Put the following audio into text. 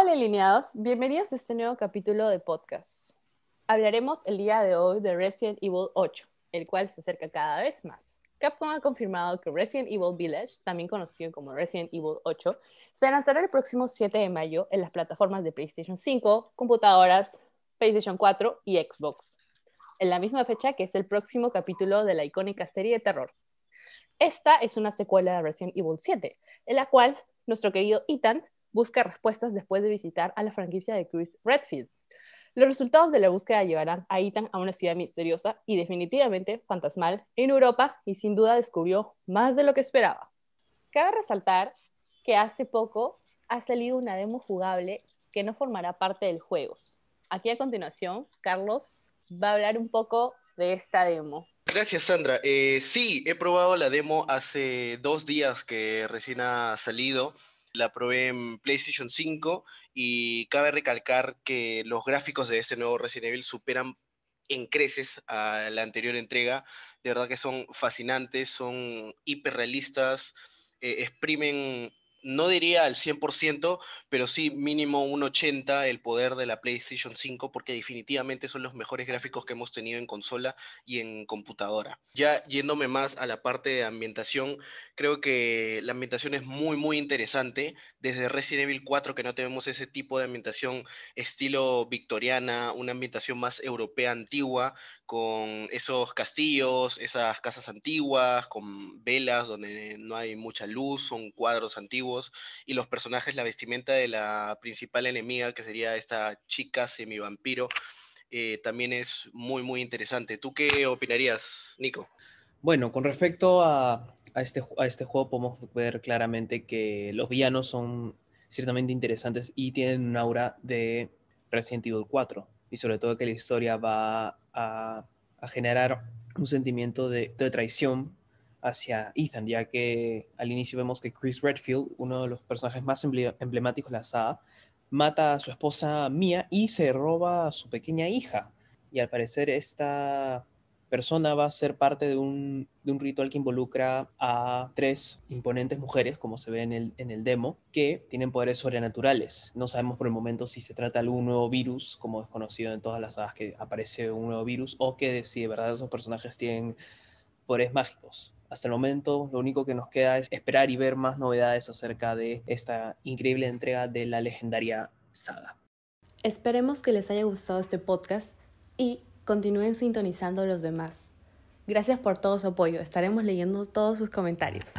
Hola alineados, bienvenidos a este nuevo capítulo de podcast. Hablaremos el día de hoy de Resident Evil 8, el cual se acerca cada vez más. Capcom ha confirmado que Resident Evil Village, también conocido como Resident Evil 8, se lanzará el próximo 7 de mayo en las plataformas de PlayStation 5, computadoras, PlayStation 4 y Xbox, en la misma fecha que es el próximo capítulo de la icónica serie de terror. Esta es una secuela de Resident Evil 7, en la cual nuestro querido Ethan busca respuestas después de visitar a la franquicia de Chris Redfield. Los resultados de la búsqueda llevarán a Ethan a una ciudad misteriosa y definitivamente fantasmal en Europa y sin duda descubrió más de lo que esperaba. Cabe resaltar que hace poco ha salido una demo jugable que no formará parte del juego. Aquí a continuación, Carlos va a hablar un poco de esta demo. Gracias, Sandra. Eh, sí, he probado la demo hace dos días que recién ha salido la probé en PlayStation 5 y cabe recalcar que los gráficos de este nuevo Resident Evil superan en creces a la anterior entrega. De verdad que son fascinantes, son hiperrealistas, eh, exprimen no diría al 100%, pero sí mínimo un 80% el poder de la PlayStation 5, porque definitivamente son los mejores gráficos que hemos tenido en consola y en computadora. Ya yéndome más a la parte de ambientación, creo que la ambientación es muy, muy interesante. Desde Resident Evil 4, que no tenemos ese tipo de ambientación estilo victoriana, una ambientación más europea antigua, con esos castillos, esas casas antiguas, con velas donde no hay mucha luz, son cuadros antiguos, y los personajes, la vestimenta de la principal enemiga, que sería esta chica semi-vampiro, eh, también es muy, muy interesante. ¿Tú qué opinarías, Nico? Bueno, con respecto a, este, a este juego podemos ver claramente que los villanos son ciertamente interesantes y tienen un aura de Resident Evil 4 y sobre todo que la historia va a, generar un sentimiento de, traición hacia Ethan, ya que al inicio vemos que Chris Redfield, uno de los personajes más emblemáticos de la saga, mata a su esposa Mia y se roba a su pequeña hija. Y al parecer esta persona va a ser parte de un, ritual que involucra a tres imponentes mujeres, como se ve en el, en el demo, que tienen poderes sobrenaturales. No sabemos por el momento si se trata de algún nuevo virus, como es conocido en todas las sagas que aparece un nuevo virus, o que si de verdad esos personajes tienen poderes mágicos. Hasta el momento lo único que nos queda es esperar y ver más novedades acerca de esta increíble entrega de la legendaria saga. Esperemos que les haya gustado este podcast y continúen sintonizando los demás. Gracias por todo su apoyo, estaremos leyendo todos sus comentarios.